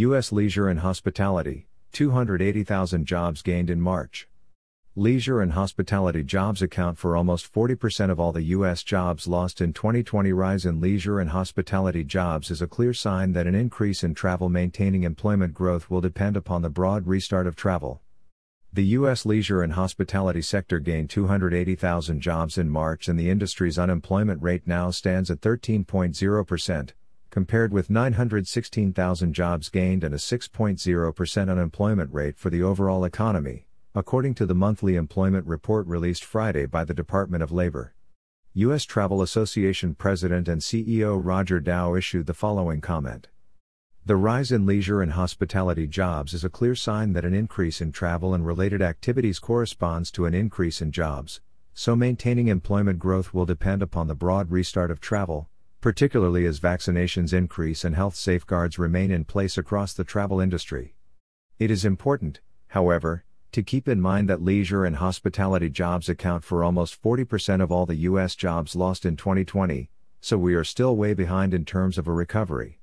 U.S. leisure and hospitality, 280,000 jobs gained in March. Leisure and hospitality jobs account for almost 40% of all the U.S. jobs lost in 2020. Rise in leisure and hospitality jobs is a clear sign that an increase in travel maintaining employment growth will depend upon the broad restart of travel. The U.S. leisure and hospitality sector gained 280,000 jobs in March and the industry's unemployment rate now stands at 13.0%, compared with 916,000 jobs gained and a 6.0% unemployment rate for the overall economy, according to the monthly employment report released Friday by the Department of Labor. U.S. Travel Association President and CEO Roger Dow issued the following comment. The rise in leisure and hospitality jobs is a clear sign that an increase in travel and related activities corresponds to an increase in jobs, so maintaining employment growth will depend upon the broad restart of travel, particularly as vaccinations increase and health safeguards remain in place across the travel industry. It is important, however, to keep in mind that leisure and hospitality jobs account for almost 40% of all the U.S. jobs lost in 2020, so we are still way behind in terms of a recovery.